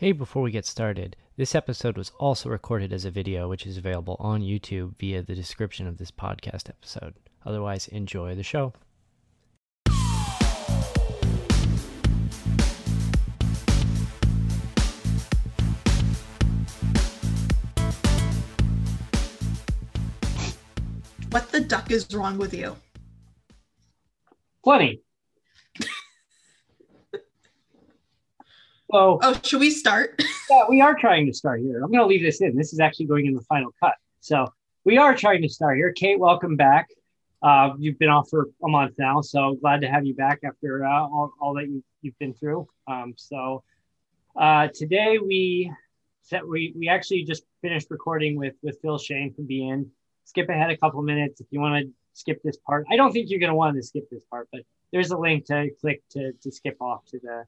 Hey, before we get started, this episode was also recorded as a video, which is available on YouTube via the description of this podcast episode. Otherwise, enjoy the show. What the duck is wrong with you? Plenty. So, Oh, should we start? yeah, we are trying to start here. I'm going to leave this in. This is actually going in the final cut. So, we are trying to start here. Kate, welcome back. Uh, you've been off for a month now, so glad to have you back after uh, all, all that you, you've been through. Um, so, uh, today we set we we actually just finished recording with with Phil Schoen from beIN. Skip ahead a couple minutes if you want to skip this part. I don't think you're going to want to skip this part, but there's a link to click to to skip off to the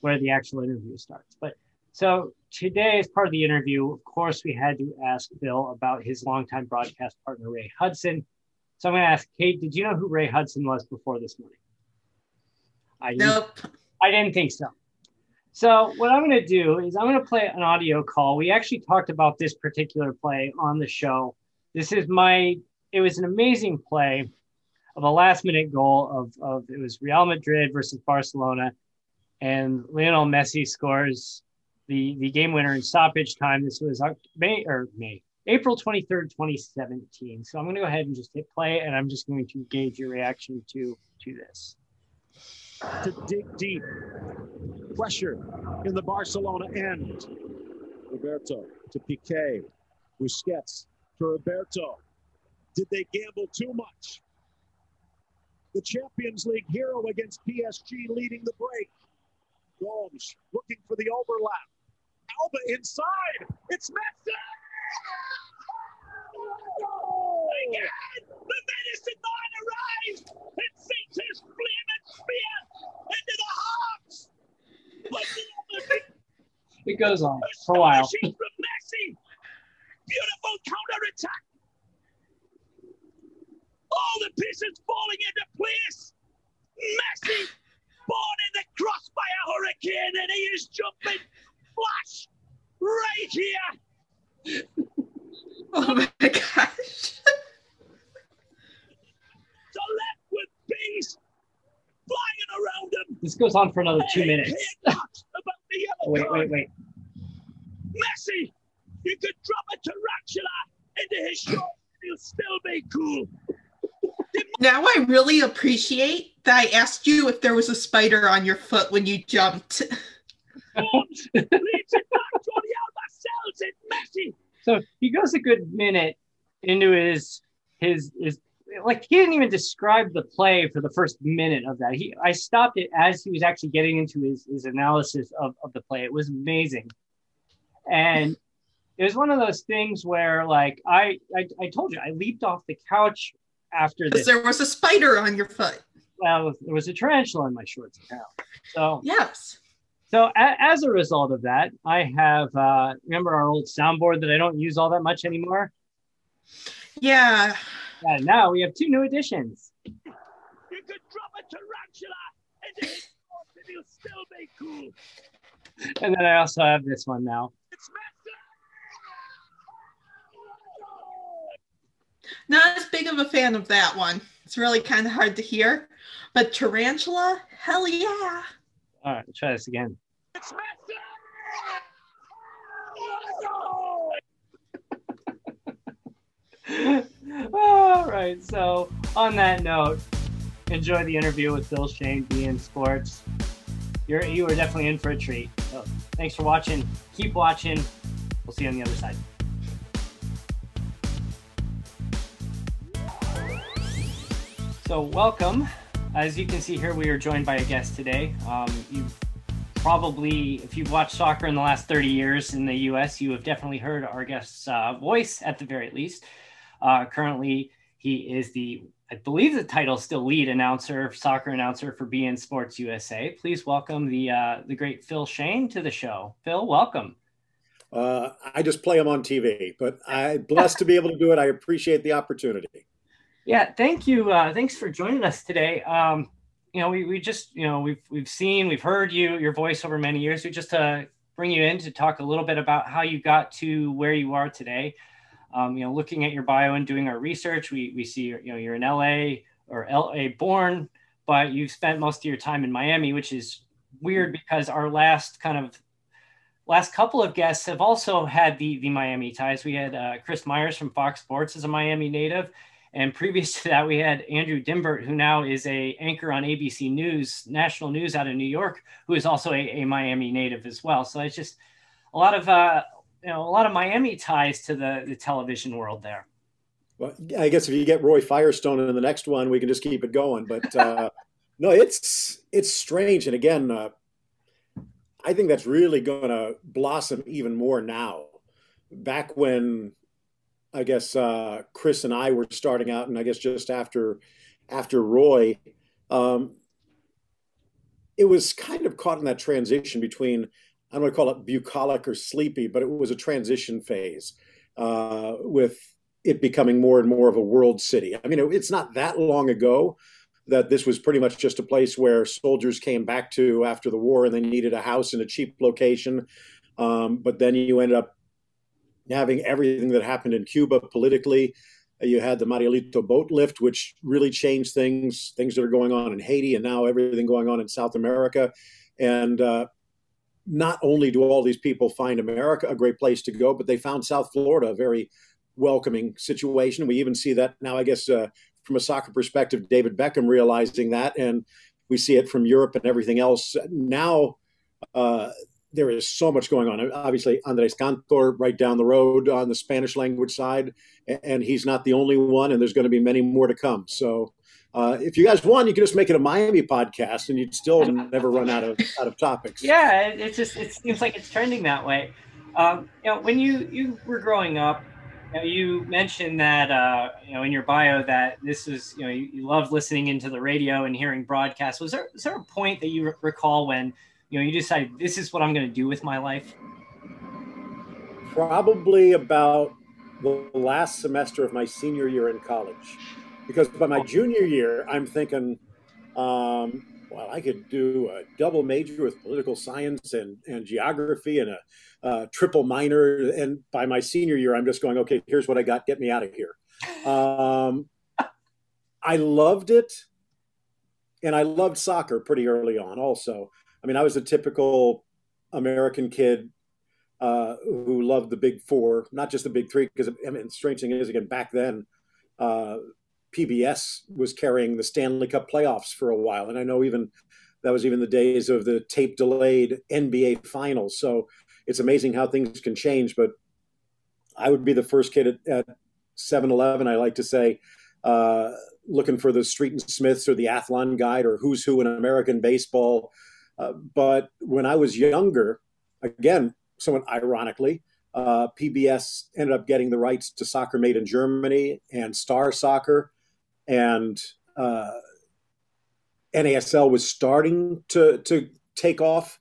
where the actual interview starts. But so today, as part of the interview, of course, we had to ask Phil about his longtime broadcast partner Ray Hudson. So I'm going to ask Kate, did you know who Ray Hudson was before this morning? I didn't- nope. I didn't think so. So what I'm going to do is I'm going to play an audio call. We actually talked about this particular play on the show. This is my. It was an amazing play of a last minute goal of of it was Real Madrid versus Barcelona, and Lionel Messi scores the the game winner in stoppage time. This was May or May April 23rd, 2017. So I'm going to go ahead and just hit play, and I'm just going to gauge your reaction to to this. to dig deep. Pressure in the Barcelona end. Roberto to Piqué. Busquets to Roberto. Did they gamble too much? The Champions League hero against PSG leading the break. Gomes looking for the overlap. Alba inside. It's Messi! Oh my The medicine man arrives and sinks his flaming spear into the hearts of the enemy. It goes on for a while. From Messi. Beautiful counter attack. All the pieces falling into place. Messi, born in the cross by a hurricane, and he is jumping flash right here. Oh my gosh. To left with bees flying around him. This goes on for another two minutes. hey, about the yellow Wait, wait, wait. Messi, you could drop a tarantula into his shorts and he'll still be cool. Now I really appreciate that I asked you if there was a spider on your foot when you jumped. So he goes a good minute into his his his like he didn't even describe the play for the first minute of that. He I stopped it as he was actually getting into his his analysis of, of the play. It was amazing. And it was one of those things where like I I, I told you I leaped off the couch after Because this. there was a spider on your foot. Well, there was a tarantula in my shorts now. So Yes. So a, as a result of that, I have uh, remember our old soundboard that I don't use all that much anymore. Yeah. And now we have two new additions. You could drop a tarantula into his mouth and he'll still be cool. And then I also have this one now. It's Not as big of a fan of that one. It's really kind of hard to hear. But tarantula, hell yeah. All right, try this again. It's Master. All right. So on that note, enjoy the interview with Phil Schoen, beIN Sports. You're you are definitely in for a treat. So thanks for watching. Keep watching. We'll see you on the other side. So welcome. As you can see here, we are joined by a guest today. Um, you probably, if you've watched soccer in the last 30 years in the U.S., you have definitely heard our guest's uh, voice at the very least. Uh, currently, he is the, I believe the title still lead announcer, soccer announcer for beIN Sports USA. Please welcome the uh, the great Phil Schoen to the show. Phil, welcome. Uh, I just play him on TV, but I'm blessed to be able to do it. I appreciate the opportunity. Yeah, thank you. Uh, thanks for joining us today. Um, you know, we, we just, you know, we've we've seen, we've heard you, your voice over many years. We just uh, bring you in to talk a little bit about how you got to where you are today. Um, you know, looking at your bio and doing our research, we we see, you know, you're in LA or LA born, but you've spent most of your time in Miami, which is weird because our last kind of last couple of guests have also had the the Miami ties. We had uh, Chris Myers from Fox Sports as a Miami native, and previous to that, we had Andrew Dymburt, who now is a anchor on ABC News, national news out of New York, who is also a, a Miami native as well. So it's just a lot of uh, you know a lot of Miami ties to the the television world there. Well, I guess if you get Roy Firestone in the next one, we can just keep it going. But uh, no, it's it's strange, and again, uh, I think that's really going to blossom even more now. Back when I guess uh, Chris and I were starting out, and I guess just after after Roy, um, it was kind of caught in that transition between I don't want to call it bucolic or sleepy, but it was a transition phase uh, with it becoming more and more of a world city. I mean, it, it's not that long ago that this was pretty much just a place where soldiers came back to after the war and they needed a house in a cheap location. Um, but then you ended up having everything that happened in Cuba politically. You had the Marielito boat lift, which really changed things, things that are going on in Haiti, and now everything going on in South America. And uh, not only do all these people find America a great place to go, but they found South Florida a very welcoming situation. We even see that now, I guess, uh, from a soccer perspective, David Beckham realizing that, and we see it from Europe and everything else. Now, uh, there is so much going on. Obviously, Andres Cantor right down the road on the Spanish language side, and he's not the only one, and there's going to be many more to come. So, uh, if you guys want, you can just make it a Miami podcast, and you'd still never run out of out of topics. Yeah, it, it just it seems like it's trending that way. Um, you know, when you you were growing up, you, know, you mentioned that uh, you know in your bio that this is you know you, you loved listening into the radio and hearing broadcasts. Was there is there a point that you recall when you know you decided this is what I'm going to do with my life? Probably about the last semester of my senior year in college, because by my junior year I'm thinking. Um, well, I could do a double major with political science and, and geography and a, uh, triple minor. And by my senior year, I'm just going, okay, here's what I got. Get me out of here. Um, I loved it. And I loved soccer pretty early on also. I mean, I was a typical American kid uh, who loved the big four, not just the big three, because I mean, strange thing is, again, back then, uh, PBS was carrying the Stanley Cup playoffs for a while. And I know even that was even the days of the tape delayed NBA finals. So it's amazing how things can change. But I would be the first kid at, 7 Eleven, I like to say, uh, looking for the Street and Smiths or the Athlon Guide or Who's Who in American baseball. Uh, but when I was younger, again, somewhat ironically, uh, PBS ended up getting the rights to Soccer Made in Germany and Star Soccer and uh, NASL was starting to to take off.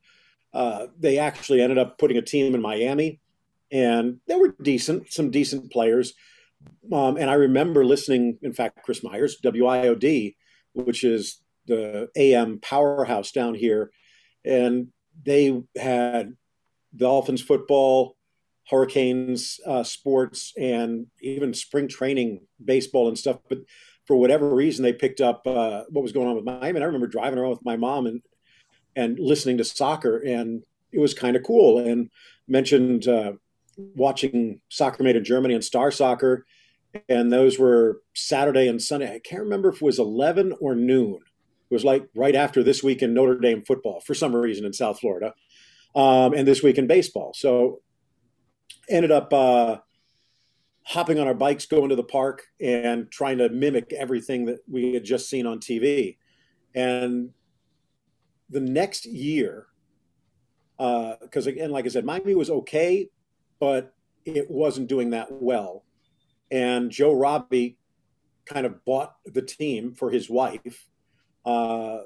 Uh, they actually ended up putting a team in Miami, and they were decent, some decent players. um, and I remember listening. In fact, Chris Myers, WIOD, which is the AM powerhouse down here, and they had Dolphins football, Hurricanes uh, sports, and even spring training baseball and stuff. But for whatever reason, they picked up uh, what was going on with Miami. And I remember driving around with my mom and and listening to soccer, and it was kind of cool. And mentioned uh, watching Soccer Made in Germany and Star Soccer, and those were Saturday and Sunday. I can't remember if it was eleven or noon. Was like right after this week in Notre Dame football for some reason in South Florida, um, and this week in baseball. So ended up uh, hopping on our bikes, going to the park, and trying to mimic everything that we had just seen on TV. And the next year, because uh, again, like I said, Miami was okay, but it wasn't doing that well. And Joe Robbie kind of bought the team for his wife, uh,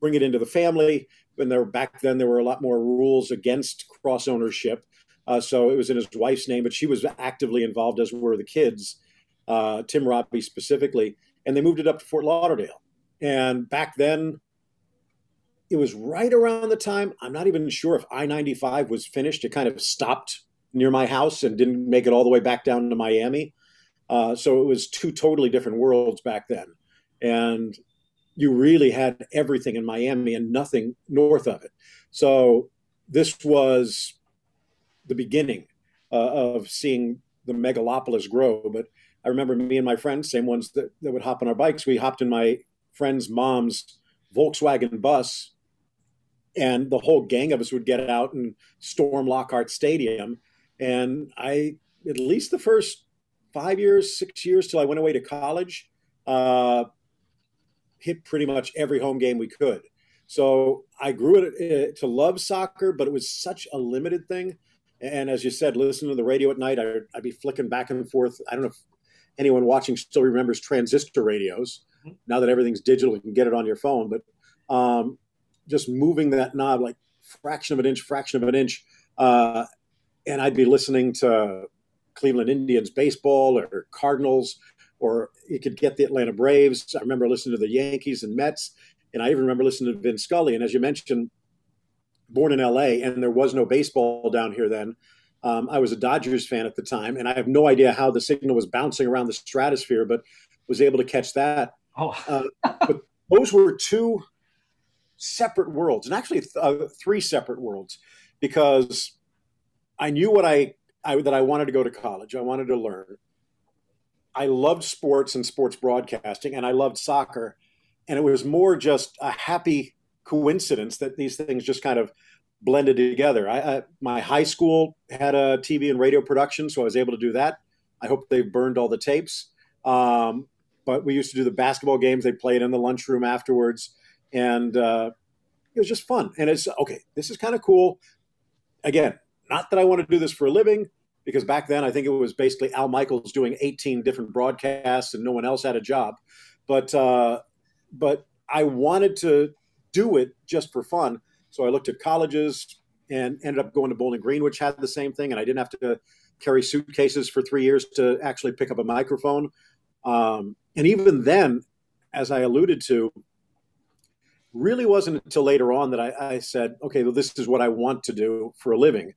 bring it into the family. When there back then, there were a lot more rules against cross ownership. Uh, so it was in his wife's name, but she was actively involved, as were the kids, uh, Tim Robbie specifically. And they moved it up to Fort Lauderdale. And back then, it was right around the time, I'm not even sure if I 95 was finished. It kind of stopped near my house and didn't make it all the way back down to Miami. Uh, so it was two totally different worlds back then. And you really had everything in Miami and nothing north of it. So this was the beginning uh, of seeing the megalopolis grow. But I remember me and my friends, same ones that, that would hop on our bikes, we hopped in my friend's mom's Volkswagen bus, and the whole gang of us would get out and storm Lockhart Stadium. And I, at least the first five years, six years till I went away to college, uh, hit pretty much every home game we could. So I grew it uh, to love soccer, but it was such a limited thing and as you said, listen to the radio at night. I, would be flicking back and forth. I don't know if anyone watching still remembers transistor radios. Mm-hmm. Now that everything's digital, you can get it on your phone. But um, just moving that knob like fraction of an inch, fraction of an inch, uh, and I'd be listening to Cleveland Indians baseball or Cardinals, or you could get the Atlanta Braves. I remember listening to the Yankees and Mets, and I even remember listening to Vin Scully. And as you mentioned, born in LA, and there was no baseball down here then. Um, I was a Dodgers fan at the time, and I have no idea how the signal was bouncing around the stratosphere, but was able to catch that. Oh. uh, but those were two separate worlds, and actually th- uh, three separate worlds, because I knew what I, I that I wanted to go to college. I wanted to learn. I loved sports and sports broadcasting, and I loved soccer, and it was more just a happy coincidence that these things just kind of blended together. I, I, my high school had a TV and radio production, so I was able to do that. I hope they've burned all the tapes. Um, but we used to do the basketball games. They played in the lunchroom afterwards, and uh, it was just fun. And it's okay. This is kind of cool. Again, not that I want to do this for a living, because back then I think it was basically Al Michaels doing 18 different broadcasts and no one else had a job. But uh, but I wanted to do it just for fun. So I looked at colleges and ended up going to Bowling Green, which had the same thing, and I didn't have to carry suitcases for three years to actually pick up a microphone. Um, and even then, as I alluded to, really wasn't until later on that I, I, said, okay, well, this is what I want to do for a living.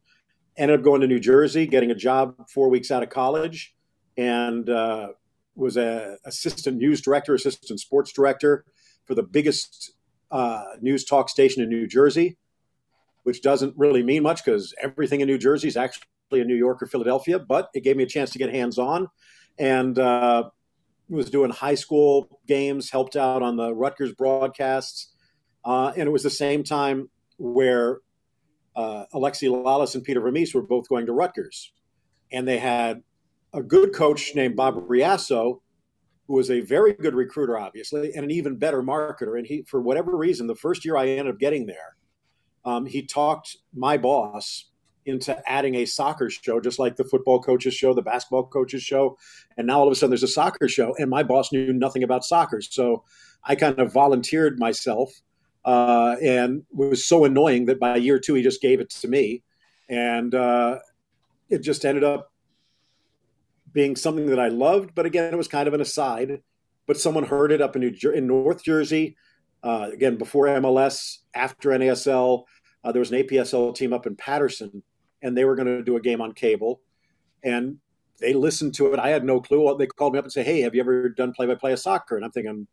Ended up going to New Jersey, getting a job four weeks out of college, and uh, was a assistant news director, assistant sports director for the biggest uh, news talk station in New Jersey, which doesn't really mean much because everything in New Jersey is actually in New York or Philadelphia. But it gave me a chance to get hands on, and uh, was doing high school games, helped out on the Rutgers broadcasts, uh, and it was the same time where uh, Alexi Lalas and Peter Vermes were both going to Rutgers, and they had a good coach named Bob Reasso who was a very good recruiter, obviously, and an even better marketer. And he, for whatever reason, the first year I ended up getting there, um, he talked my boss into adding a soccer show, just like the football coaches show, the basketball coaches show. And now all of a sudden there's a soccer show, and my boss knew nothing about soccer. So I kind of volunteered myself uh, and was so annoying that by year two, he just gave it to me. And uh, it just ended up being something that I loved, but again, it was kind of an aside. But someone heard it up in New Jer- in North Jersey, uh, again before MLS, after NASL. Uh, there was an APSL team up in Paterson, and they were going to do a game on cable, and they listened to it. I had no clue. They called me up and say, "Hey, have you ever done play-by-play of soccer?" And I'm thinking,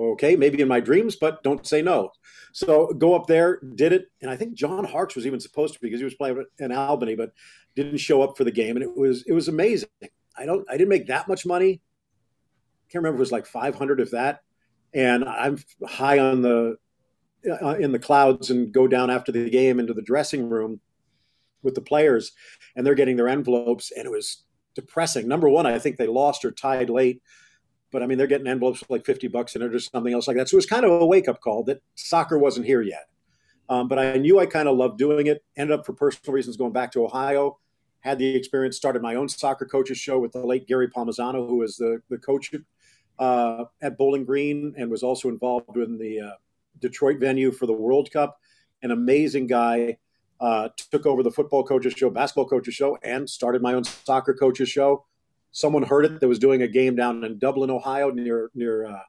okay, maybe in my dreams, but don't say no. So go up there, did it, and I think John Harkes was even supposed to because he was playing in Albany, but didn't show up for the game, and it was it was amazing. I don't I didn't make that much money. Can't remember it was like 500 if that, and I'm high on the uh, in the clouds and go down after the game into the dressing room with the players, and they're getting their envelopes, and it was depressing. Number one, I think they lost or tied late but I mean, they're getting envelopes like 50 bucks in it or something else like that. So it was kind of a wake up call that soccer wasn't here yet. Um, but I knew I kind of loved doing it. Ended up for personal reasons going back to Ohio. Had the experience, started my own soccer coaches show with the late Gary Palmisano, who was the, the coach uh, at Bowling Green and was also involved in the uh, Detroit venue for the World Cup. An amazing guy. Uh, took over the football coaches show, basketball coaches show, and started my own soccer coaches show someone heard it that was doing a game down in Dublin, Ohio, near near uh,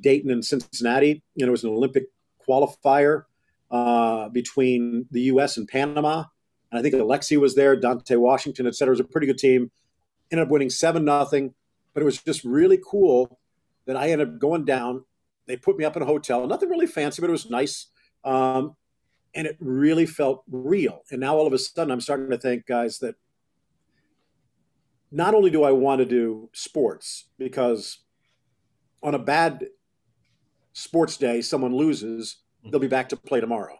Dayton and Cincinnati. And it was an Olympic qualifier uh, between the U.S. and Panama. And I think Alexi was there, Dante Washington, et cetera. It was a pretty good team. Ended up winning seven nothing, but it was just really cool that I ended up going down. They put me up in a hotel, nothing really fancy, but it was nice. Um, and it really felt real. And now all of a sudden, I'm starting to think, guys, that not only do I want to do sports because on a bad sports day, someone loses, they'll be back to play tomorrow.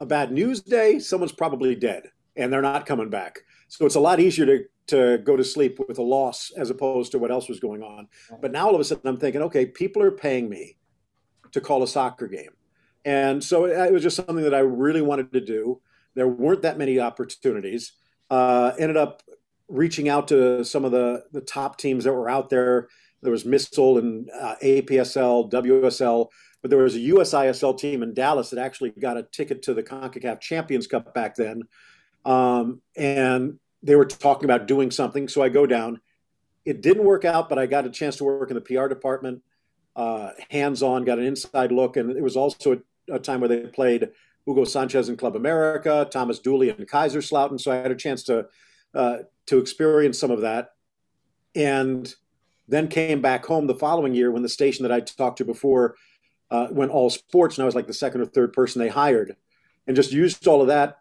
A bad news day, someone's probably dead and they're not coming back. So it's a lot easier to to go to sleep with a loss as opposed to what else was going on. But now all of a sudden I'm thinking, okay, people are paying me to call a soccer game. And so it was just something that I really wanted to do. There weren't that many opportunities. Uh, ended up reaching out to some of the the top teams that were out there. There was MISL and uh, APSL, WSL, but there was a USISL team in Dallas that actually got a ticket to the CONCACAF Champions Cup back then. Um, and they were talking about doing something. So I go down. It didn't work out, but I got a chance to work in the PR department, uh, hands on, got an inside look. And it was also a, a, time where they played Hugo Sanchez in Club America, Thomas Dooley in Kaiserslautern. So I had a chance to uh, to experience some of that, and then came back home the following year when the station that I talked to before uh, went all sports, and I was like the second or third person they hired, and just used all of that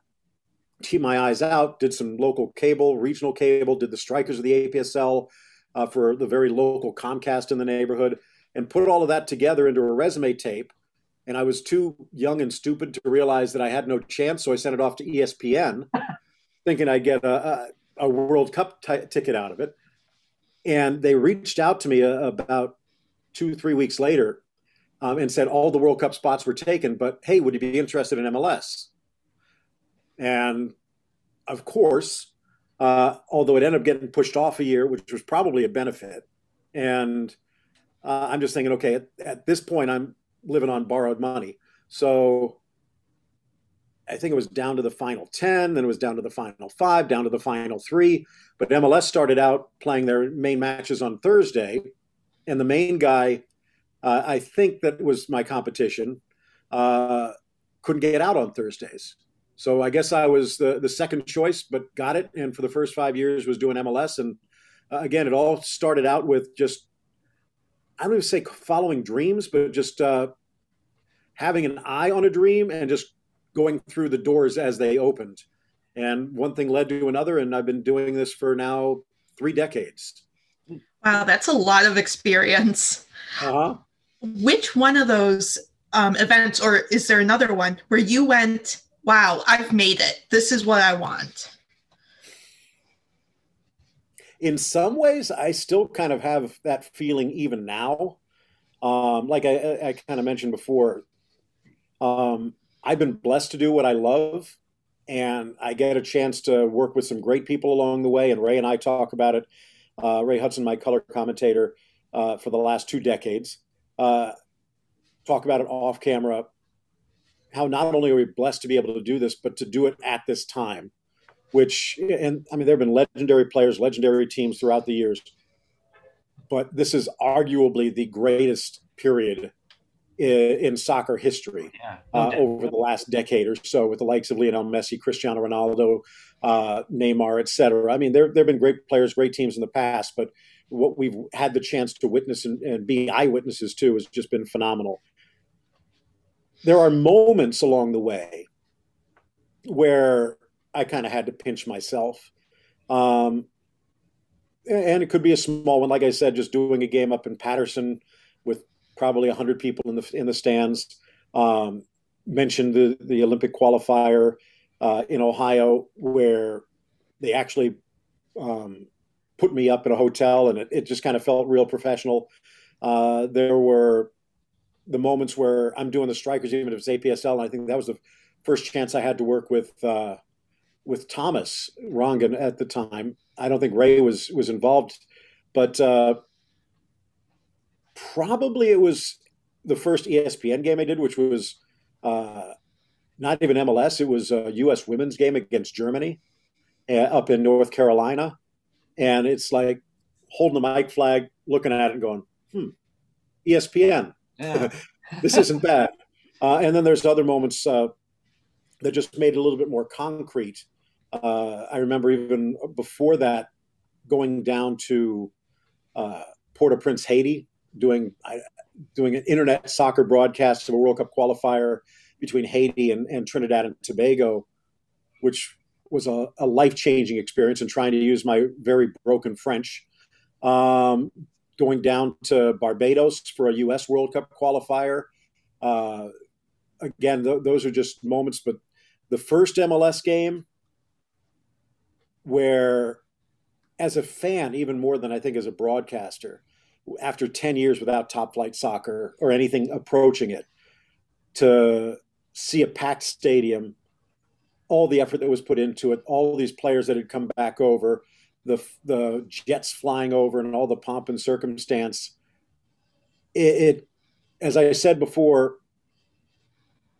keep my eyes out. Did some local cable, regional cable, did the strikers of the APSL uh, for the very local Comcast in the neighborhood, and put all of that together into a resume tape. And I was too young and stupid to realize that I had no chance, so I sent it off to ESPN, thinking I'd get a, a World Cup t- ticket out of it. And they reached out to me uh, about two, three weeks later um, and said all the World Cup spots were taken, but hey, would you be interested in MLS? And of course, uh, although it ended up getting pushed off a year, which was probably a benefit. And uh, I'm just thinking, okay, at, at, this point, I'm living on borrowed money. So I think it was down to the final 10, then it was down to the final five, down to the final three. But MLS started out playing their main matches on Thursday. And the main guy, uh, I think that was my competition, uh, couldn't get out on Thursdays. So I guess I was the, the second choice, but got it. And for the first five years was doing MLS. And uh, again, it all started out with just, I don't even say following dreams, but just uh, having an eye on a dream and just going through the doors as they opened. And one thing led to another, and I've been doing this for now three decades. Wow, that's a lot of experience. Uh-huh. Which one of those um, events, or is there another one where you went, wow, I've made it. This is what I want? In some ways, I still kind of have that feeling even now. Um, like I, I kind of mentioned before, um, I've been blessed to do what I love, and I get a chance to work with some great people along the way. And Ray and I talk about it. Uh, Ray Hudson, my color commentator uh, for the last two decades, uh, talk about it off camera. How not only are we blessed to be able to do this, but to do it at this time. which and I mean there have been legendary players, legendary teams throughout the years, but this is arguably the greatest period in, in soccer history yeah, uh, over the last decade or so, with the likes of Lionel Messi, Cristiano Ronaldo, uh, Neymar, etc. I mean, there there have been great players, great teams in the past, but what we've had the chance to witness and, and be eyewitnesses to has just been phenomenal. There are moments along the way where I kind of had to pinch myself. Um, and it could be a small one, like I said, just doing a game up in Paterson with probably hundred people in the in the stands. Um, mentioned the the Olympic qualifier uh, in Ohio, where they actually um, put me up in a hotel, and it, it just kind of felt real professional. Uh, there were the moments where I'm doing the strikers, even if it's APSL, and I think that was the first chance I had to work with uh, with Thomas Rongen at the time. I don't think Ray was was involved, but uh, probably it was the first ESPN game I did, which was uh, not even MLS. It was a U.S. women's game against Germany uh, up in North Carolina, and it's like holding the mic flag, looking at it, and going, "Hmm, ESPN, yeah. this isn't bad." Uh, and then there's other moments uh, that just made it a little bit more concrete. Uh, I remember even before that, going down to uh, Port-au-Prince, Haiti, doing doing an internet soccer broadcast of a World Cup qualifier between Haiti and, and Trinidad and Tobago, which was a, a life changing experience. And trying to use my very broken French, um, going down to Barbados for a U.S. World Cup qualifier. Uh, again, th- those are just moments. But the first MLS game, where as a fan, even more than I think as a broadcaster, after 10 years without top flight soccer or anything approaching it, to see a packed stadium, all the effort that was put into it, all these players that had come back over, the the jets flying over, and all the pomp and circumstance. It, it as I said before,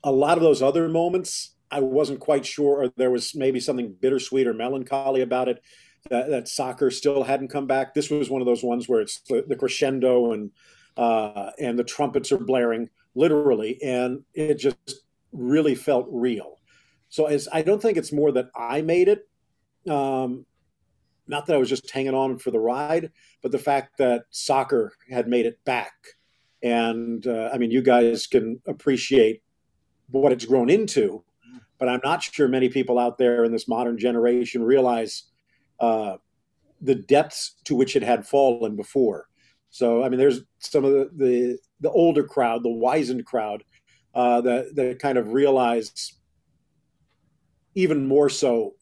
a lot of those other moments, I wasn't quite sure, or there was maybe something bittersweet or melancholy about it that, that soccer still hadn't come back. This was one of those ones where it's the, the crescendo and uh, and the trumpets are blaring literally, and it just really felt real. So as I don't think it's more that I made it, um, not that I was just hanging on for the ride, but the fact that soccer had made it back. And uh, I mean, you guys can appreciate what it's grown into, but I'm not sure many people out there in this modern generation realize uh, the depths to which it had fallen before. So, I mean, there's some of the the, the older crowd, the wizened crowd, uh, that that kind of realized even more so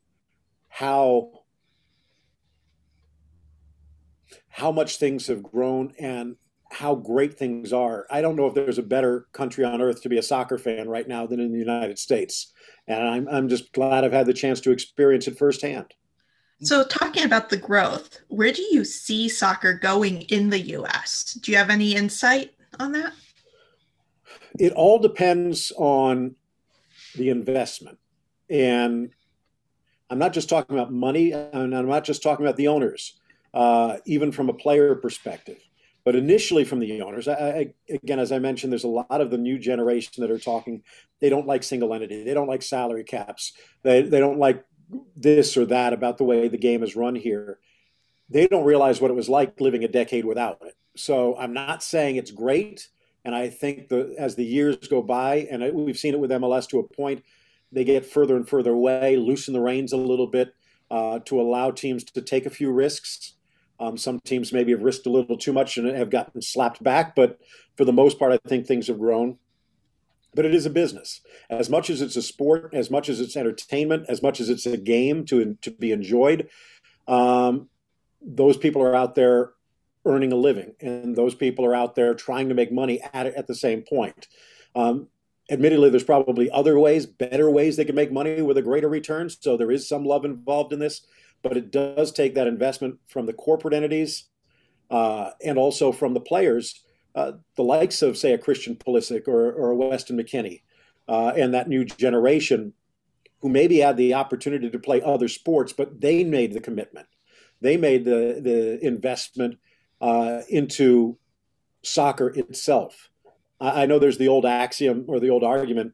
how how much things have grown and how great things are. I don't know if there's a better country on earth to be a soccer fan right now than in the United States, and I'm I'm just glad I've had the chance to experience it firsthand. So, talking about the growth, where do you see soccer going in the US? Do you have any insight on that? It all depends on the investment. And I'm not just talking about money, and I'm not just talking about the owners, uh, even from a player perspective. But initially, from the owners, I, I, again, as I mentioned, there's a lot of the new generation that are talking. They don't like single entity. They don't like salary caps. They, they don't like this or that about the way the game is run here. They don't realize what it was like living a decade without it. So I'm not saying it's great. And I think that as the years go by, and we've seen it with MLS to a point, they get further and further away, loosen the reins a little bit uh, to allow teams to take a few risks. Um, some teams maybe have risked a little too much and have gotten slapped back, but for the most part, I think things have grown but it is a business. As much as it's a sport, as much as it's entertainment, as much as it's a game to to be enjoyed, um, those people are out there earning a living, and those people are out there trying to make money at at the same point. Um, admittedly, there's probably other ways, better ways they can make money with a greater return. So there is some love involved in this, but it does take that investment from the corporate entities uh, and also from the players uh, the likes of, say, a Christian Pulisic or, or a Weston McKennie uh, and that new generation who maybe had the opportunity to play other sports, but they made the commitment. They made the the investment uh, into soccer itself. I, I know there's the old axiom or the old argument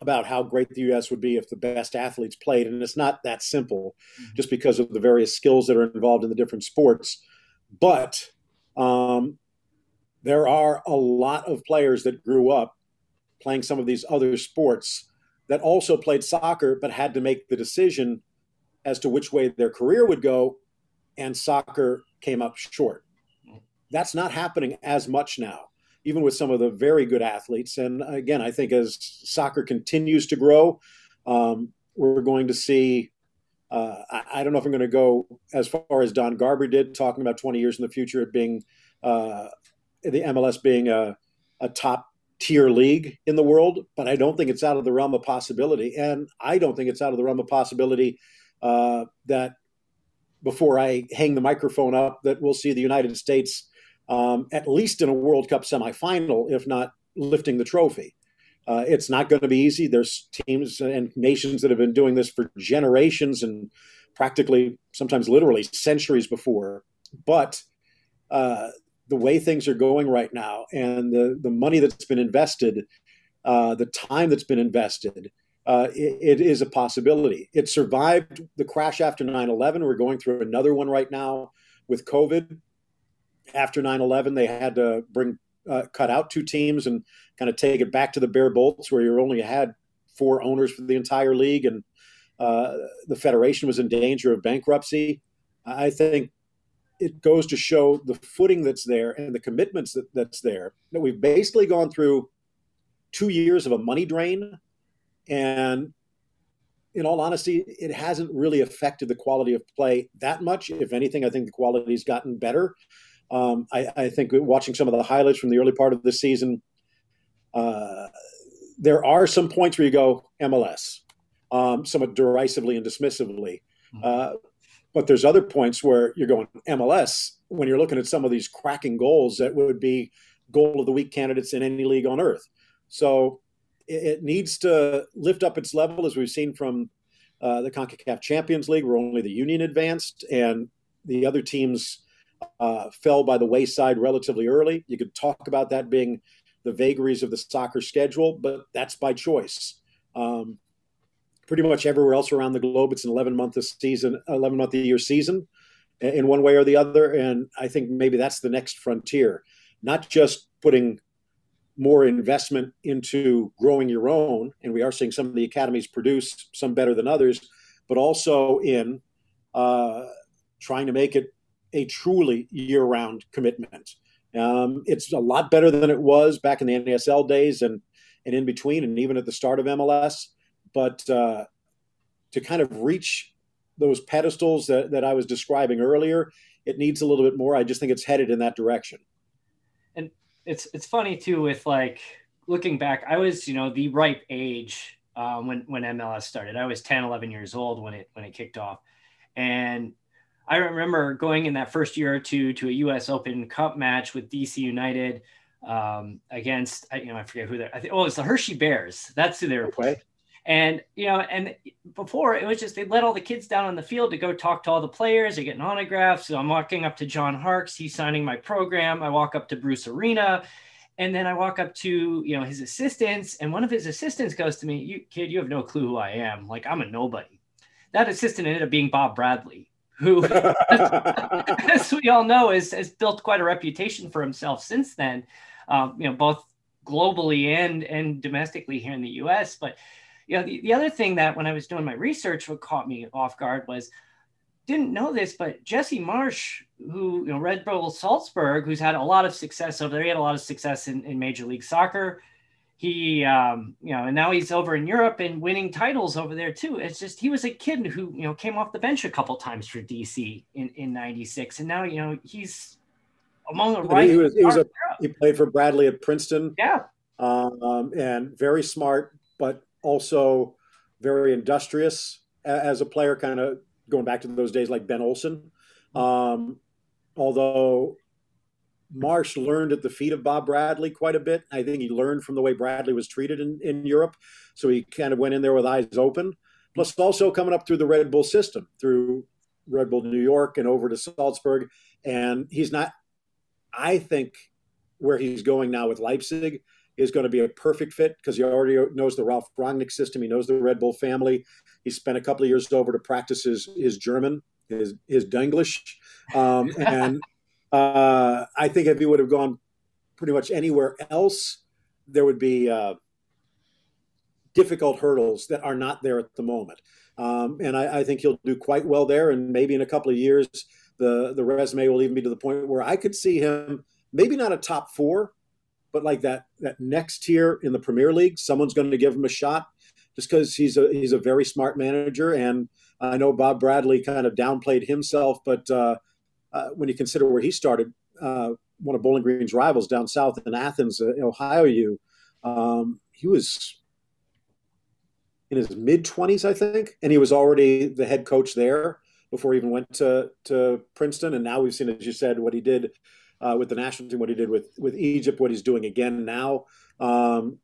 about how great the U.S. would be if the best athletes played, and it's not that simple, mm-hmm. just because of the various skills that are involved in the different sports. But um, there are a lot of players that grew up playing some of these other sports that also played soccer, but had to make the decision as to which way their career would go, and soccer came up short. That's not happening as much now even with some of the very good athletes. And again, I think as soccer continues to grow, um, we're going to see. Uh, I, I, don't know if I'm going to go as far as Don Garber did, talking about 20 years in the future, it being uh, the MLS being a, a top tier league in the world, but I don't think it's out of the realm of possibility. And I don't think it's out of the realm of possibility uh, that before I hang the microphone up, that we'll see the United States um, at least in a World Cup semifinal, if not lifting the trophy. Uh, it's not going to be easy. There's teams and nations that have been doing this for generations and practically, sometimes literally, centuries before. But uh, the way things are going right now, and the the money that's been invested, uh, the time that's been invested, uh, it, it is a possibility. It survived the crash after 9/11. We're going through another one right now with COVID after 9-11 they had to bring uh, cut out two teams and kind of take it back to the bare bolts where you only had four owners for the entire league and uh, the federation was in danger of bankruptcy i think it goes to show the footing that's there and the commitments that, that's there that we've basically gone through two years of a money drain and in all honesty, it hasn't really affected the quality of play that much. If anything, I think the quality's gotten better. Um, I, I, think watching some of the highlights from the early part of the season, uh, there are some points where you go MLS, um, somewhat derisively and dismissively. Mm-hmm. Uh, but there's other points where you're going MLS when you're looking at some of these cracking goals that would be goal of the week candidates in any league on earth. So it, needs to lift up its level, as we've seen from uh, the CONCACAF Champions League, where only the Union advanced and the other teams uh, fell by the wayside relatively early. You could talk about that being the vagaries of the soccer schedule, but that's by choice. Um, pretty much everywhere else around the globe, it's an 11 month a season, 11 month a year season, in one way or the other. And I think maybe that's the next frontier, not just putting more investment into growing your own, and we are seeing some of the academies produce some better than others, but also in uh, trying to make it a truly year round commitment. Um, it's a lot better than it was back in the NASL days and, and in between, and even at the start of MLS. But uh, to kind of reach those pedestals that, that I was describing earlier, it needs a little bit more. I just think it's headed in that direction. And it's it's funny too with like looking back, I was you know the ripe age um, when when MLS started. I was 10, 11 years old when it when it kicked off, and I remember going in that first year or two to a U.S. Open Cup match with DC United um, against you know I forget who they I think oh it's the Hershey Bears that's who they were playing. And you know, and before it was just they let all the kids down on the field to go talk to all the players. They're getting autographs. So I'm walking up to John Harkes. He's signing my program. I walk up to Bruce Arena, and then I walk up to you know his assistants, and one of his assistants goes to me, "You kid, you have no clue who I am. Like I'm a nobody." That assistant ended up being Bob Bradley, who, as we all know, has, has built quite a reputation for himself since then, um, you know, both globally and, and domestically here in the US. But, you know, the, the other thing that when I was doing my research, what caught me off guard was, didn't know this, but Jesse Marsch, who, you know, Red Bull Salzburg, who's had a lot of success over there, he had a lot of success in, in Major League Soccer. He um, you know and now he's over in europe and winning titles over there too. It's just he was a kid who you know came off the bench a couple times for dc in in 96 and now you know he's among the right he was, he, was a, he played for bradley at princeton. Yeah. Um, and very smart but also very industrious as a player kind of going back to those days like ben olsen um, although Marsch learned at the feet of Bob Bradley quite a bit. I think he learned from the way Bradley was treated in, in Europe. So he kind of went in there with eyes open. Plus, also coming up through the Red Bull system, through Red Bull New York and over to Salzburg. And he's not, I think, where he's going now with Leipzig is going to be a perfect fit because he already knows the Ralf Rangnick system. He knows the Red Bull family. He spent a couple of years over to practice his, his German, his, his Denglish. Um, and uh, I think if he would have gone pretty much anywhere else, there would be uh, difficult hurdles that are not there at the moment. Um, and I, I, think he'll do quite well there. And maybe in a couple of years, the the resume will even be to the point where I could see him maybe not a top four, but like that that next tier in the Premier League. Someone's going to give him a shot just because he's a he's a very smart manager. And I know Bob Bradley kind of downplayed himself, but uh, uh, when you consider where he started, uh, one of Bowling Green's rivals down south in Athens, uh, Ohio U, um, he was in his mid 20s, I think, and he was already the head coach there before he even went to to Princeton. And now we've seen, as you said, what he did uh, with the national team, what he did with with Egypt, what he's doing again now. Um,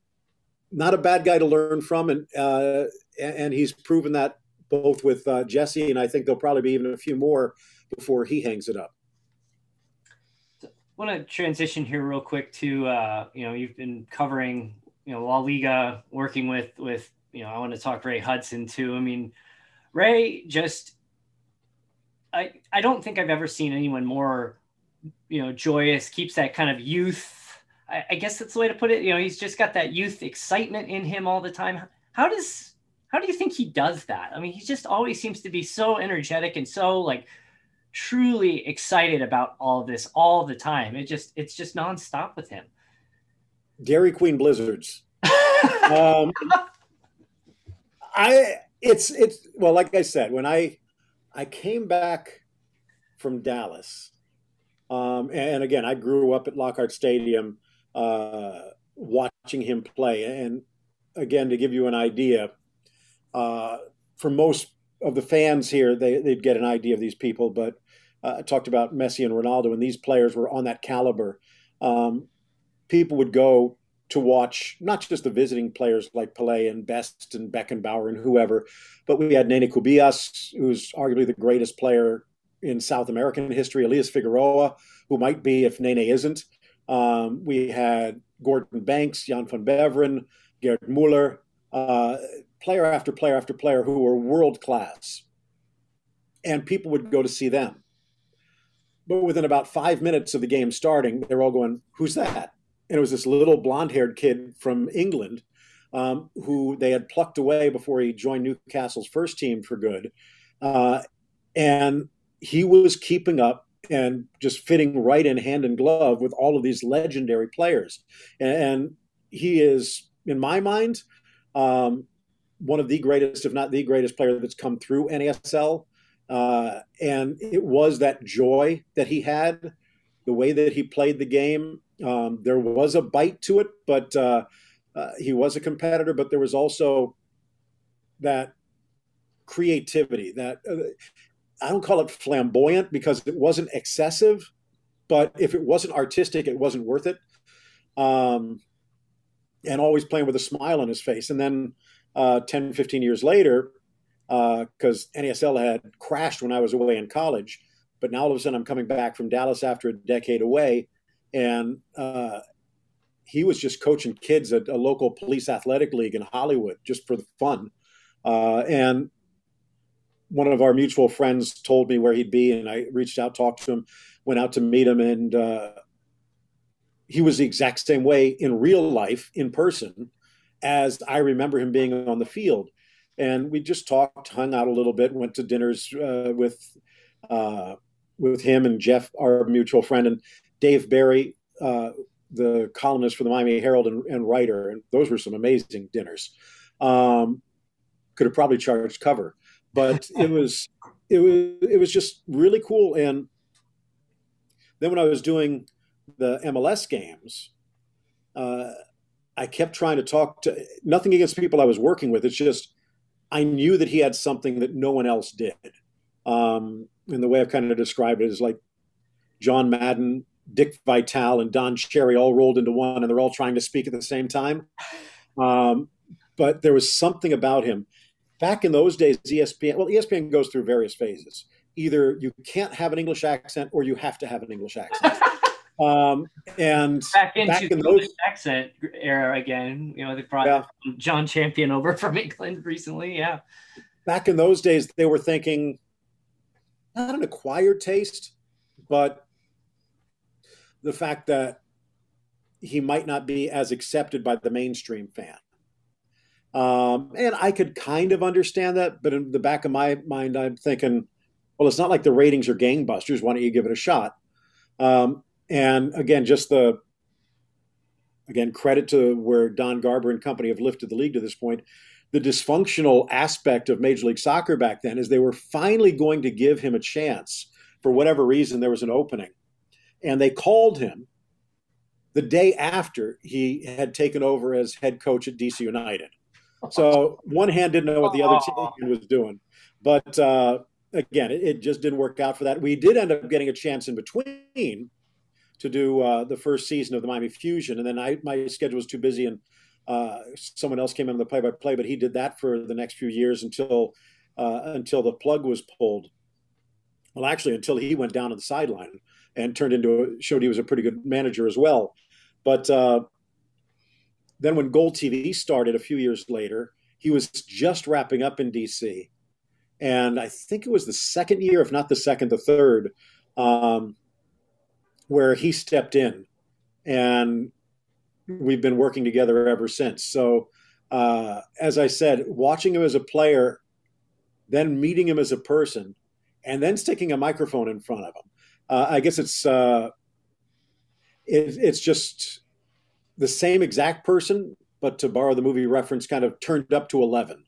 not a bad guy to learn from, and uh, and he's proven that both with uh, Jesse, and I think there'll probably be even a few more before he hangs it up. Want to transition here real quick to uh, you know you've been covering you know La Liga, working with with you know I want to talk Ray Hudson too. I mean, Ray just I I don't think I've ever seen anyone more you know joyous, keeps that kind of youth. I, I guess that's the way to put it. You know, he's just got that youth excitement in him all the time. How does how do you think he does that? I mean, he just always seems to be so energetic and so like truly excited about all this all the time. It just it's just nonstop with him. Dairy Queen blizzards. um, I it's it's well, like I said, when I I came back from Dallas, um, and again, I grew up at Lockhart Stadium uh, watching him play. And again, to give you an idea, uh, for most of the fans here, they, would get an idea of these people. But uh, I talked about Messi and Ronaldo, and these players were on that caliber. Um, people would go to watch not just the visiting players like Pelé and Best and Beckenbauer and whoever, but we had Nene Cubillas, who's arguably the greatest player in South American history, Elias Figueroa, who might be if Nene isn't. Um, we had Gordon Banks, Jan van Beveren, Gerd Muller, uh, player after player after player who were world class. And people would go to see them. But within about five minutes of the game starting, they're all going, Who's that? And it was this little blonde haired kid from England um, who they had plucked away before he joined Newcastle's first team for good. Uh, and he was keeping up and just fitting right in hand and glove with all of these legendary players. And he is, in my mind, um, one of the greatest, if not the greatest player that's come through NASL. Uh, and it was that joy that he had, the way that he played the game. Um, there was a bite to it, but uh, uh, he was a competitor, but there was also that creativity that uh, I don't call it flamboyant because it wasn't excessive, but if it wasn't artistic, it wasn't worth it. Um, and always playing with a smile on his face. And then uh, 10, 15 years later, because uh, NASL had crashed when I was away in college, but now all of a sudden I'm coming back from Dallas after a decade away, and uh, he was just coaching kids at a local police athletic league in Hollywood just for the fun. Uh, and one of our mutual friends told me where he'd be, and I reached out, talked to him, went out to meet him, and uh, he was the exact same way in real life, in person, as I remember him being on the field. And we just talked, hung out a little bit, went to dinners uh, with uh, with him and Jeff, our mutual friend, and Dave Barry, uh, the columnist for the Miami Herald and, and, writer. And those were some amazing dinners. Um, could have probably charged cover but it was it was it was just really cool. And then when I was doing the MLS games, uh, I kept trying to talk to nothing against people I was working with. It's just I knew that he had something that no one else did. Um, and the way I've kind of described it is like John Madden Dick Vitale and Don Cherry all rolled into one, and they're all trying to speak at the same time. Um, but there was something about him. Back in those days, ESPN, well, ESPN goes through various phases. Either you can't have an English accent or you have to have an English accent. um, and back into back in those accent era again, you know, they brought yeah. John Champion over from England recently. Yeah. Back in those days, they were thinking not an acquired taste, but the fact that he might not be as accepted by the mainstream fan. Um, and I could kind of understand that, but in the back of my mind, I'm thinking, well, it's not like the ratings are gangbusters. Why don't you give it a shot? Um, and again, just the again credit to where Don Garber and company have lifted the league to this point. The dysfunctional aspect of Major League Soccer back then is they were finally going to give him a chance for whatever reason. There was an opening, and they called him the day after he had taken over as head coach at DC United. So one hand didn't know what the other team was doing, but uh, again, it, it, just didn't work out for that. We did end up getting a chance in between to do uh, the first season of the Miami Fusion, and then I, my schedule was too busy, and uh, someone else came in the play-by-play. But he did that for the next few years until uh, until the plug was pulled. Well, actually, until he went down to the sideline and turned into a, showed he was a pretty good manager as well. But uh, then when GolTV started a few years later, he was just wrapping up in DC. And I think it was the second year, if not the second, the third, um, where he stepped in. And we've been working together ever since. So, uh, as I said, watching him as a player, then meeting him as a person, and then sticking a microphone in front of him. Uh, I guess it's uh, it, it's just the same exact person, but to borrow the movie reference, kind of turned up to 11.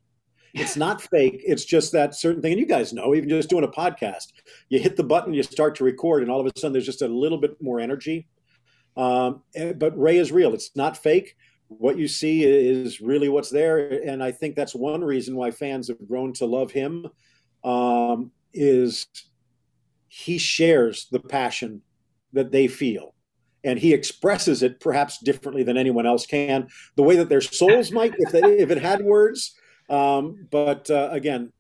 It's not fake. It's just that certain thing. And you guys know, even just doing a podcast, you hit the button, you start to record, and all of a sudden there's just a little bit more energy. Um, but Ray is real. It's not fake. What you see is really what's there. And I think that's one reason why fans have grown to love him um, is he shares the passion that they feel and he expresses it perhaps differently than anyone else can, the way that their souls might, if they, if it had words. Um, but uh, again,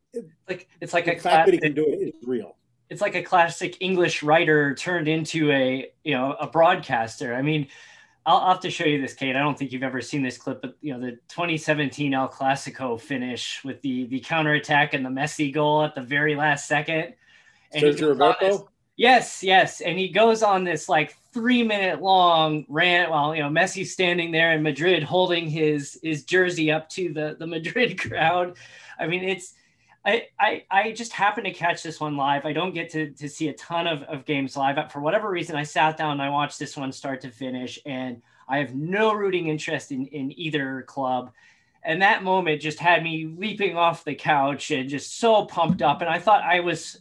like it's like the a fact classic, that he can do it is real. It's like a classic English writer turned into a you know a broadcaster. I mean, I'll, I'll have to show you this, Kate. I don't think you've ever seen this clip, but you know the 2017 El Clasico finish with the the counterattack and the Messi goal at the very last second. And Sergio Roberto. Yes, yes. And he goes on this like three minute long rant while you know Messi's standing there in Madrid holding his his jersey up to the the Madrid crowd. I mean, it's I, I, I just happened to catch this one live. I don't get to, to see a ton of, of games live. But for whatever reason, I sat down and I watched this one start to finish, and I have no rooting interest in, in either club. And that moment just had me leaping off the couch and just so pumped up. And I thought I was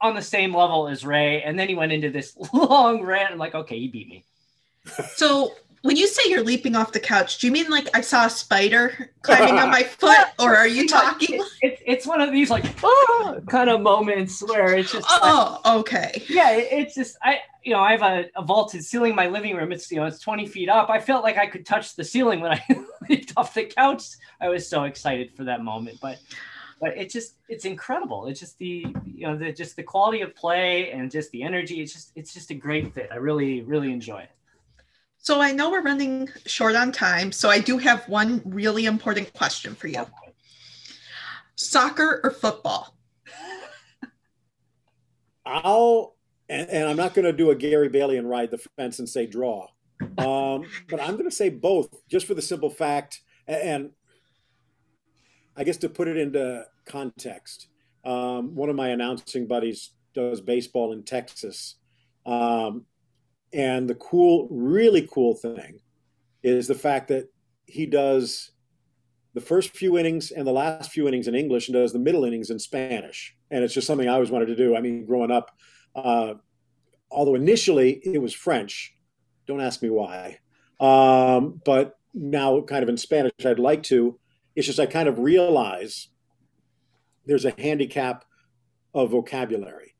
on the same level as Ray. And then he went into this long rant. I'm like, okay, he beat me. So when you say you're leaping off the couch, do you mean like I saw a spider climbing on my foot, or are you talking? It's it's one of these like oh, kind of moments where it's just oh like, okay yeah it's just I you know I have a, a, vaulted ceiling in my living room it's you know it's 20 feet up I felt like I could touch the ceiling when I leaped off the couch I was so excited for that moment but but it just it's incredible. It's just the you know the just the quality of play and just the energy. It's just it's just a great fit. I really really enjoy it. So I know we're running short on time, so I do have one really important question for you. Soccer or football? I'll and, and I'm not going to do a Gary Bailey and ride the fence and say draw, um, but I'm going to say both, just for the simple fact. And I guess to put it into context, um, one of my announcing buddies does baseball in Texas. Um, and the cool, really cool thing is the fact that he does the first few innings and the last few innings in English and does the middle innings in Spanish. And it's just something I always wanted to do. I mean, growing up, uh, although initially it was French, don't ask me why. Um, but now, kind of in Spanish, I'd like to. It's just I kind of realize there's a handicap of vocabulary.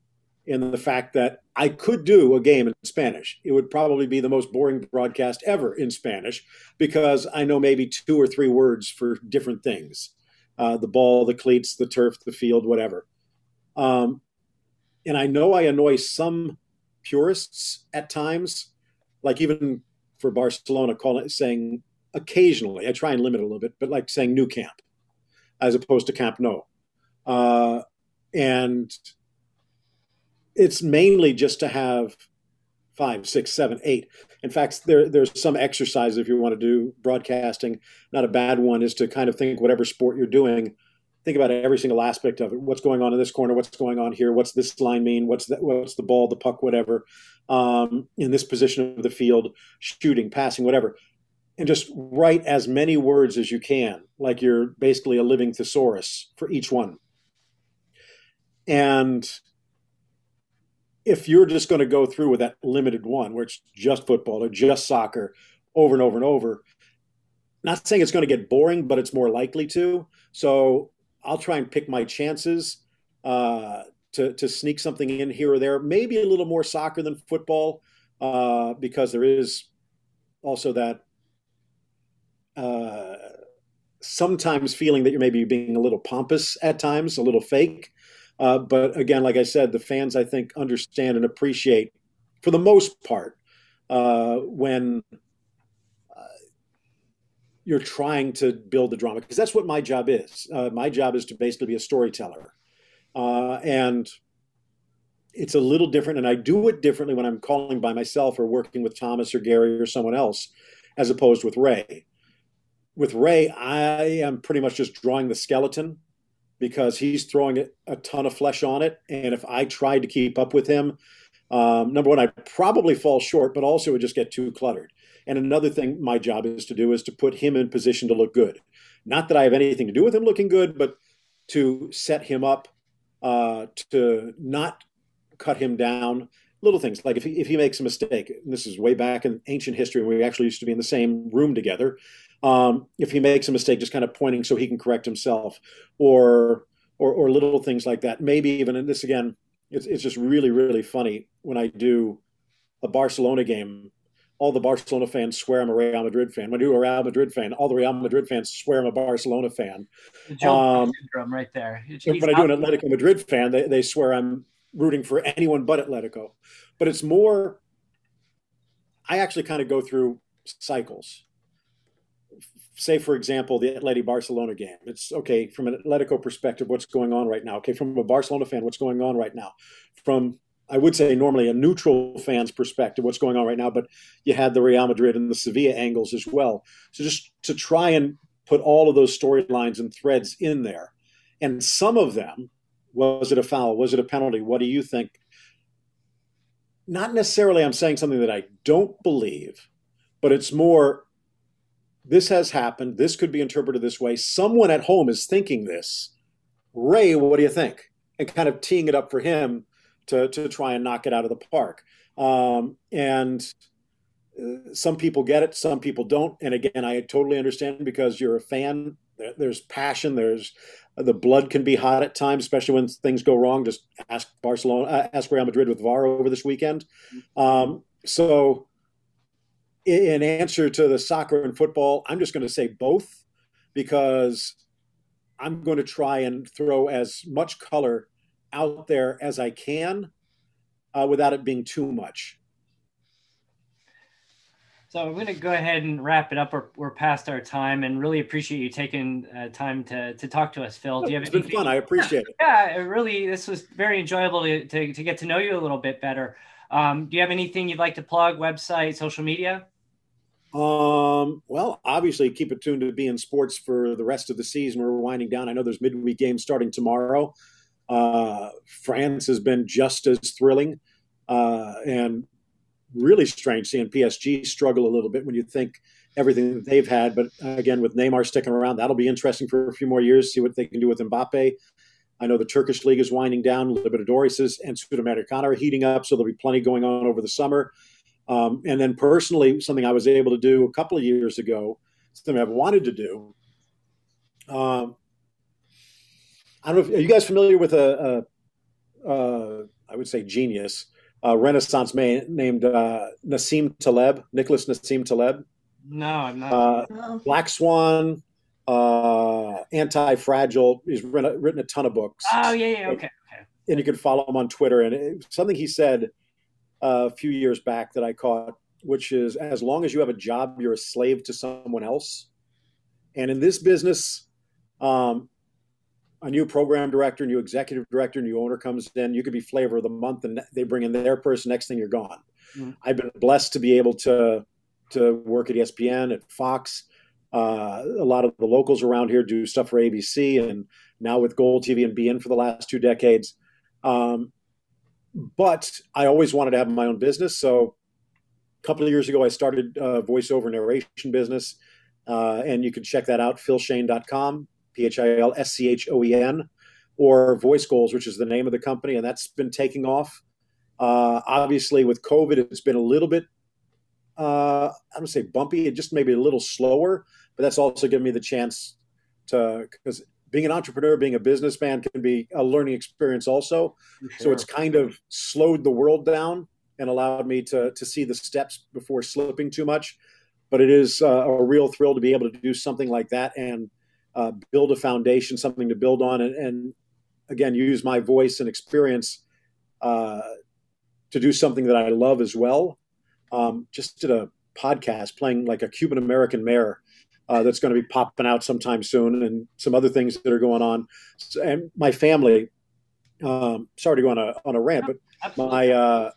in the fact that I could do a game in Spanish. It would probably be the most boring broadcast ever in Spanish because I know maybe two or three words for different things uh, the ball, the cleats, the turf, the field, whatever. Um, and I know I annoy some purists at times, like even for Barcelona, calling saying occasionally, I try and limit a little bit, but like saying Nou Camp as opposed to Camp Nou. Uh, and it's mainly just to have five, six, seven, eight. In fact, there, there's some exercise if you want to do broadcasting. Not a bad one is to kind of think whatever sport you're doing, think about every single aspect of it. What's going on in this corner? What's going on here? What's this line mean? What's that? What's the ball, the puck, whatever? Um, in this position of the field, shooting, passing, whatever, and just write as many words as you can, like you're basically a living thesaurus for each one. And if you're just going to go through with that limited one, where it's just football or just soccer over and over and over, not saying it's going to get boring, but it's more likely to. So I'll try and pick my chances uh, to to sneak something in here or there. Maybe a little more soccer than football, uh, because there is also that uh, sometimes feeling that you're maybe being a little pompous at times, a little fake. Uh, but again, like I said, the fans I think understand and appreciate, for the most part, uh, when uh, you're trying to build the drama, because that's what my job is. Uh, my job is to basically be a storyteller, and it's a little different. And I do it differently when I'm calling by myself or working with Thomas or Gary or someone else, as opposed with Ray. With Ray, I am pretty much just drawing the skeleton because he's throwing a ton of flesh on it. And if I tried to keep up with him, um, number one, I'd probably fall short, but also would just get too cluttered. And another thing my job is to do is to put him in position to look good. Not that I have anything to do with him looking good, but to set him up, uh, to not cut him down. Little things like if he, if he makes a mistake, and this is way back in ancient history when we actually used to be in the same room together um, if he makes a mistake, just kind of pointing so he can correct himself, or or, or little things like that. Maybe even and this again, it's it's just really really funny when I do a Barcelona game. All the Barcelona fans swear I'm a Real Madrid fan. When I do a Real Madrid fan, all the Real Madrid fans swear I'm a Barcelona fan. Um, syndrome, right there. He's when I do an Atletico Madrid fan, they, they swear I'm rooting for anyone but Atletico. But it's more. I actually kind of go through cycles say, for example, the Atleti Barcelona game. It's okay from an Atletico perspective, what's going on right now? Okay, from a Barcelona fan, what's going on right now? From I would say normally a neutral fan's perspective, what's going on right now, but you had the Real Madrid and the Sevilla angles as well. So just to try and put all of those storylines and threads in there. And some of them, was it a foul? Was it a penalty? What do you think? Not necessarily I'm saying something that I don't believe, but it's more this has happened. This could be interpreted this way. Someone at home is thinking this. Ray, what do you think? And kind of teeing it up for him to, to try and knock it out of the park. Um, and uh, some people get it, some people don't. And again, I totally understand because you're a fan. There's passion. There's the blood can be hot at times, especially when things go wrong. Just ask Barcelona, uh, ask Real Madrid with VAR over this weekend. Um, so in answer to the soccer and football, I'm just going to say both because I'm going to try and throw as much color out there as I can uh, without it being too much. So I'm going to go ahead and wrap it up. We're, we're past our time, and really appreciate you taking uh, time to, to talk to us, Phil. Do you have it's anything? been fun. I appreciate it. Yeah, it really. This was very enjoyable to, to, to get to know you a little bit better. Um, do you have anything you'd like to plug? Website, social media? Um, well, obviously, keep it tuned to beIN sports for the rest of the season. We're winding down. I know there's midweek games starting tomorrow. Uh, France has been just as thrilling uh, and really strange seeing PSG struggle a little bit when you think everything that they've had. But again, with Neymar sticking around, that'll be interesting for a few more years. See what they can do with Mbappe. I know the Turkish league is winding down. Libertadores and Sudamericana are heating up, so there'll be plenty going on over the summer. Um, and then personally, something I was able to do a couple of years ago, something I've wanted to do. Um, I don't know if are you guys familiar with a, a, a I would say, genius, a Renaissance man named uh, Nassim Taleb, Nicholas Nassim Taleb. No, I'm not. Uh, Black Swan, uh, Antifragile. He's written a, written a ton of books. Oh yeah, yeah, okay, okay. And you can follow him on Twitter. And it, something he said a few years back that I caught, which is, as long as you have a job, you're a slave to someone else. And in this business, um, a new program director, new executive director, new owner comes in, you could be flavor of the month and they bring in their person. Next thing you're gone. Mm-hmm. I've been blessed to be able to to work at ESPN, at Fox. Uh, a lot of the locals around here do stuff for ABC, and now with GolTV and beIN for the last two decades. Um, but I always wanted to have my own business. So a couple of years ago, I started a voiceover narration business, uh, and you can check that out, philschoen.com, P H I L S C H O E N, or Voice Goals, which is the name of the company, and that's been taking off. Uh, obviously, with COVID, it's been a little bit, uh, I don't say bumpy, it just maybe a little slower, but that's also given me the chance to, because being an entrepreneur, being a businessman can be a learning experience also. Sure. So it's kind of slowed the world down and allowed me to, to see the steps before slipping too much. But it is uh, a real thrill to be able to do something like that and uh, build a foundation, something to build on, and, and again, use my voice and experience uh, to do something that I love as well. Um, just did a podcast playing like a Cuban American mayor uh, that's going to be popping out sometime soon, and some other things that are going on. And my family, um, sorry to go on a on a rant, but Absolutely. my uh,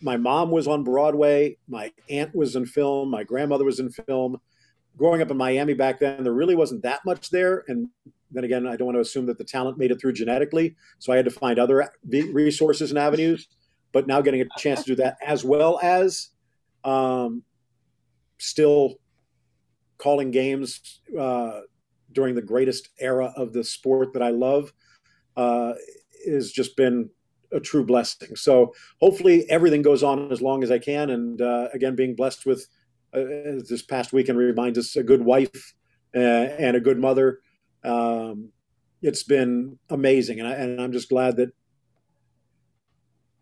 my mom was on Broadway, my aunt was in film, my grandmother was in film. Growing up in Miami back then, there really wasn't that much there, and then again, I don't want to assume that the talent made it through genetically, so I had to find other resources and avenues. But now getting a chance to do that, as well as um, still calling games uh, during the greatest era of the sport that I love uh, has just been a true blessing. So hopefully everything goes on as long as I can. And uh, again, being blessed with uh, this past weekend reminds us a good wife uh, and a good mother. Um, it's been amazing, and, I, and I'm just glad that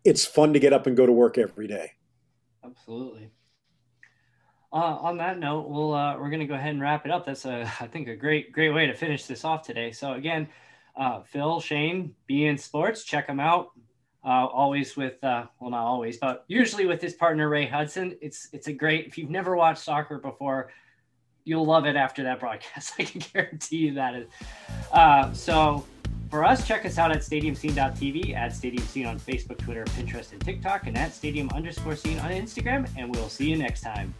it's fun to get up and go to work every day. Absolutely uh, on that note, we'll uh, we're gonna go ahead and wrap it up. That's a I think a great great way to finish this off today. So again, uh, Phil beIN Sports, check them out. Uh, always with uh, well not always, but usually with his partner Ray Hudson. It's it's a great. If you've never watched soccer before, you'll love it after that broadcast. I can guarantee you that. Uh, so for us, check us out at stadiumscene.tv, at Stadium Scene on Facebook, Twitter, Pinterest, and TikTok, and at Stadium underscore Scene on Instagram. And we'll see you next time.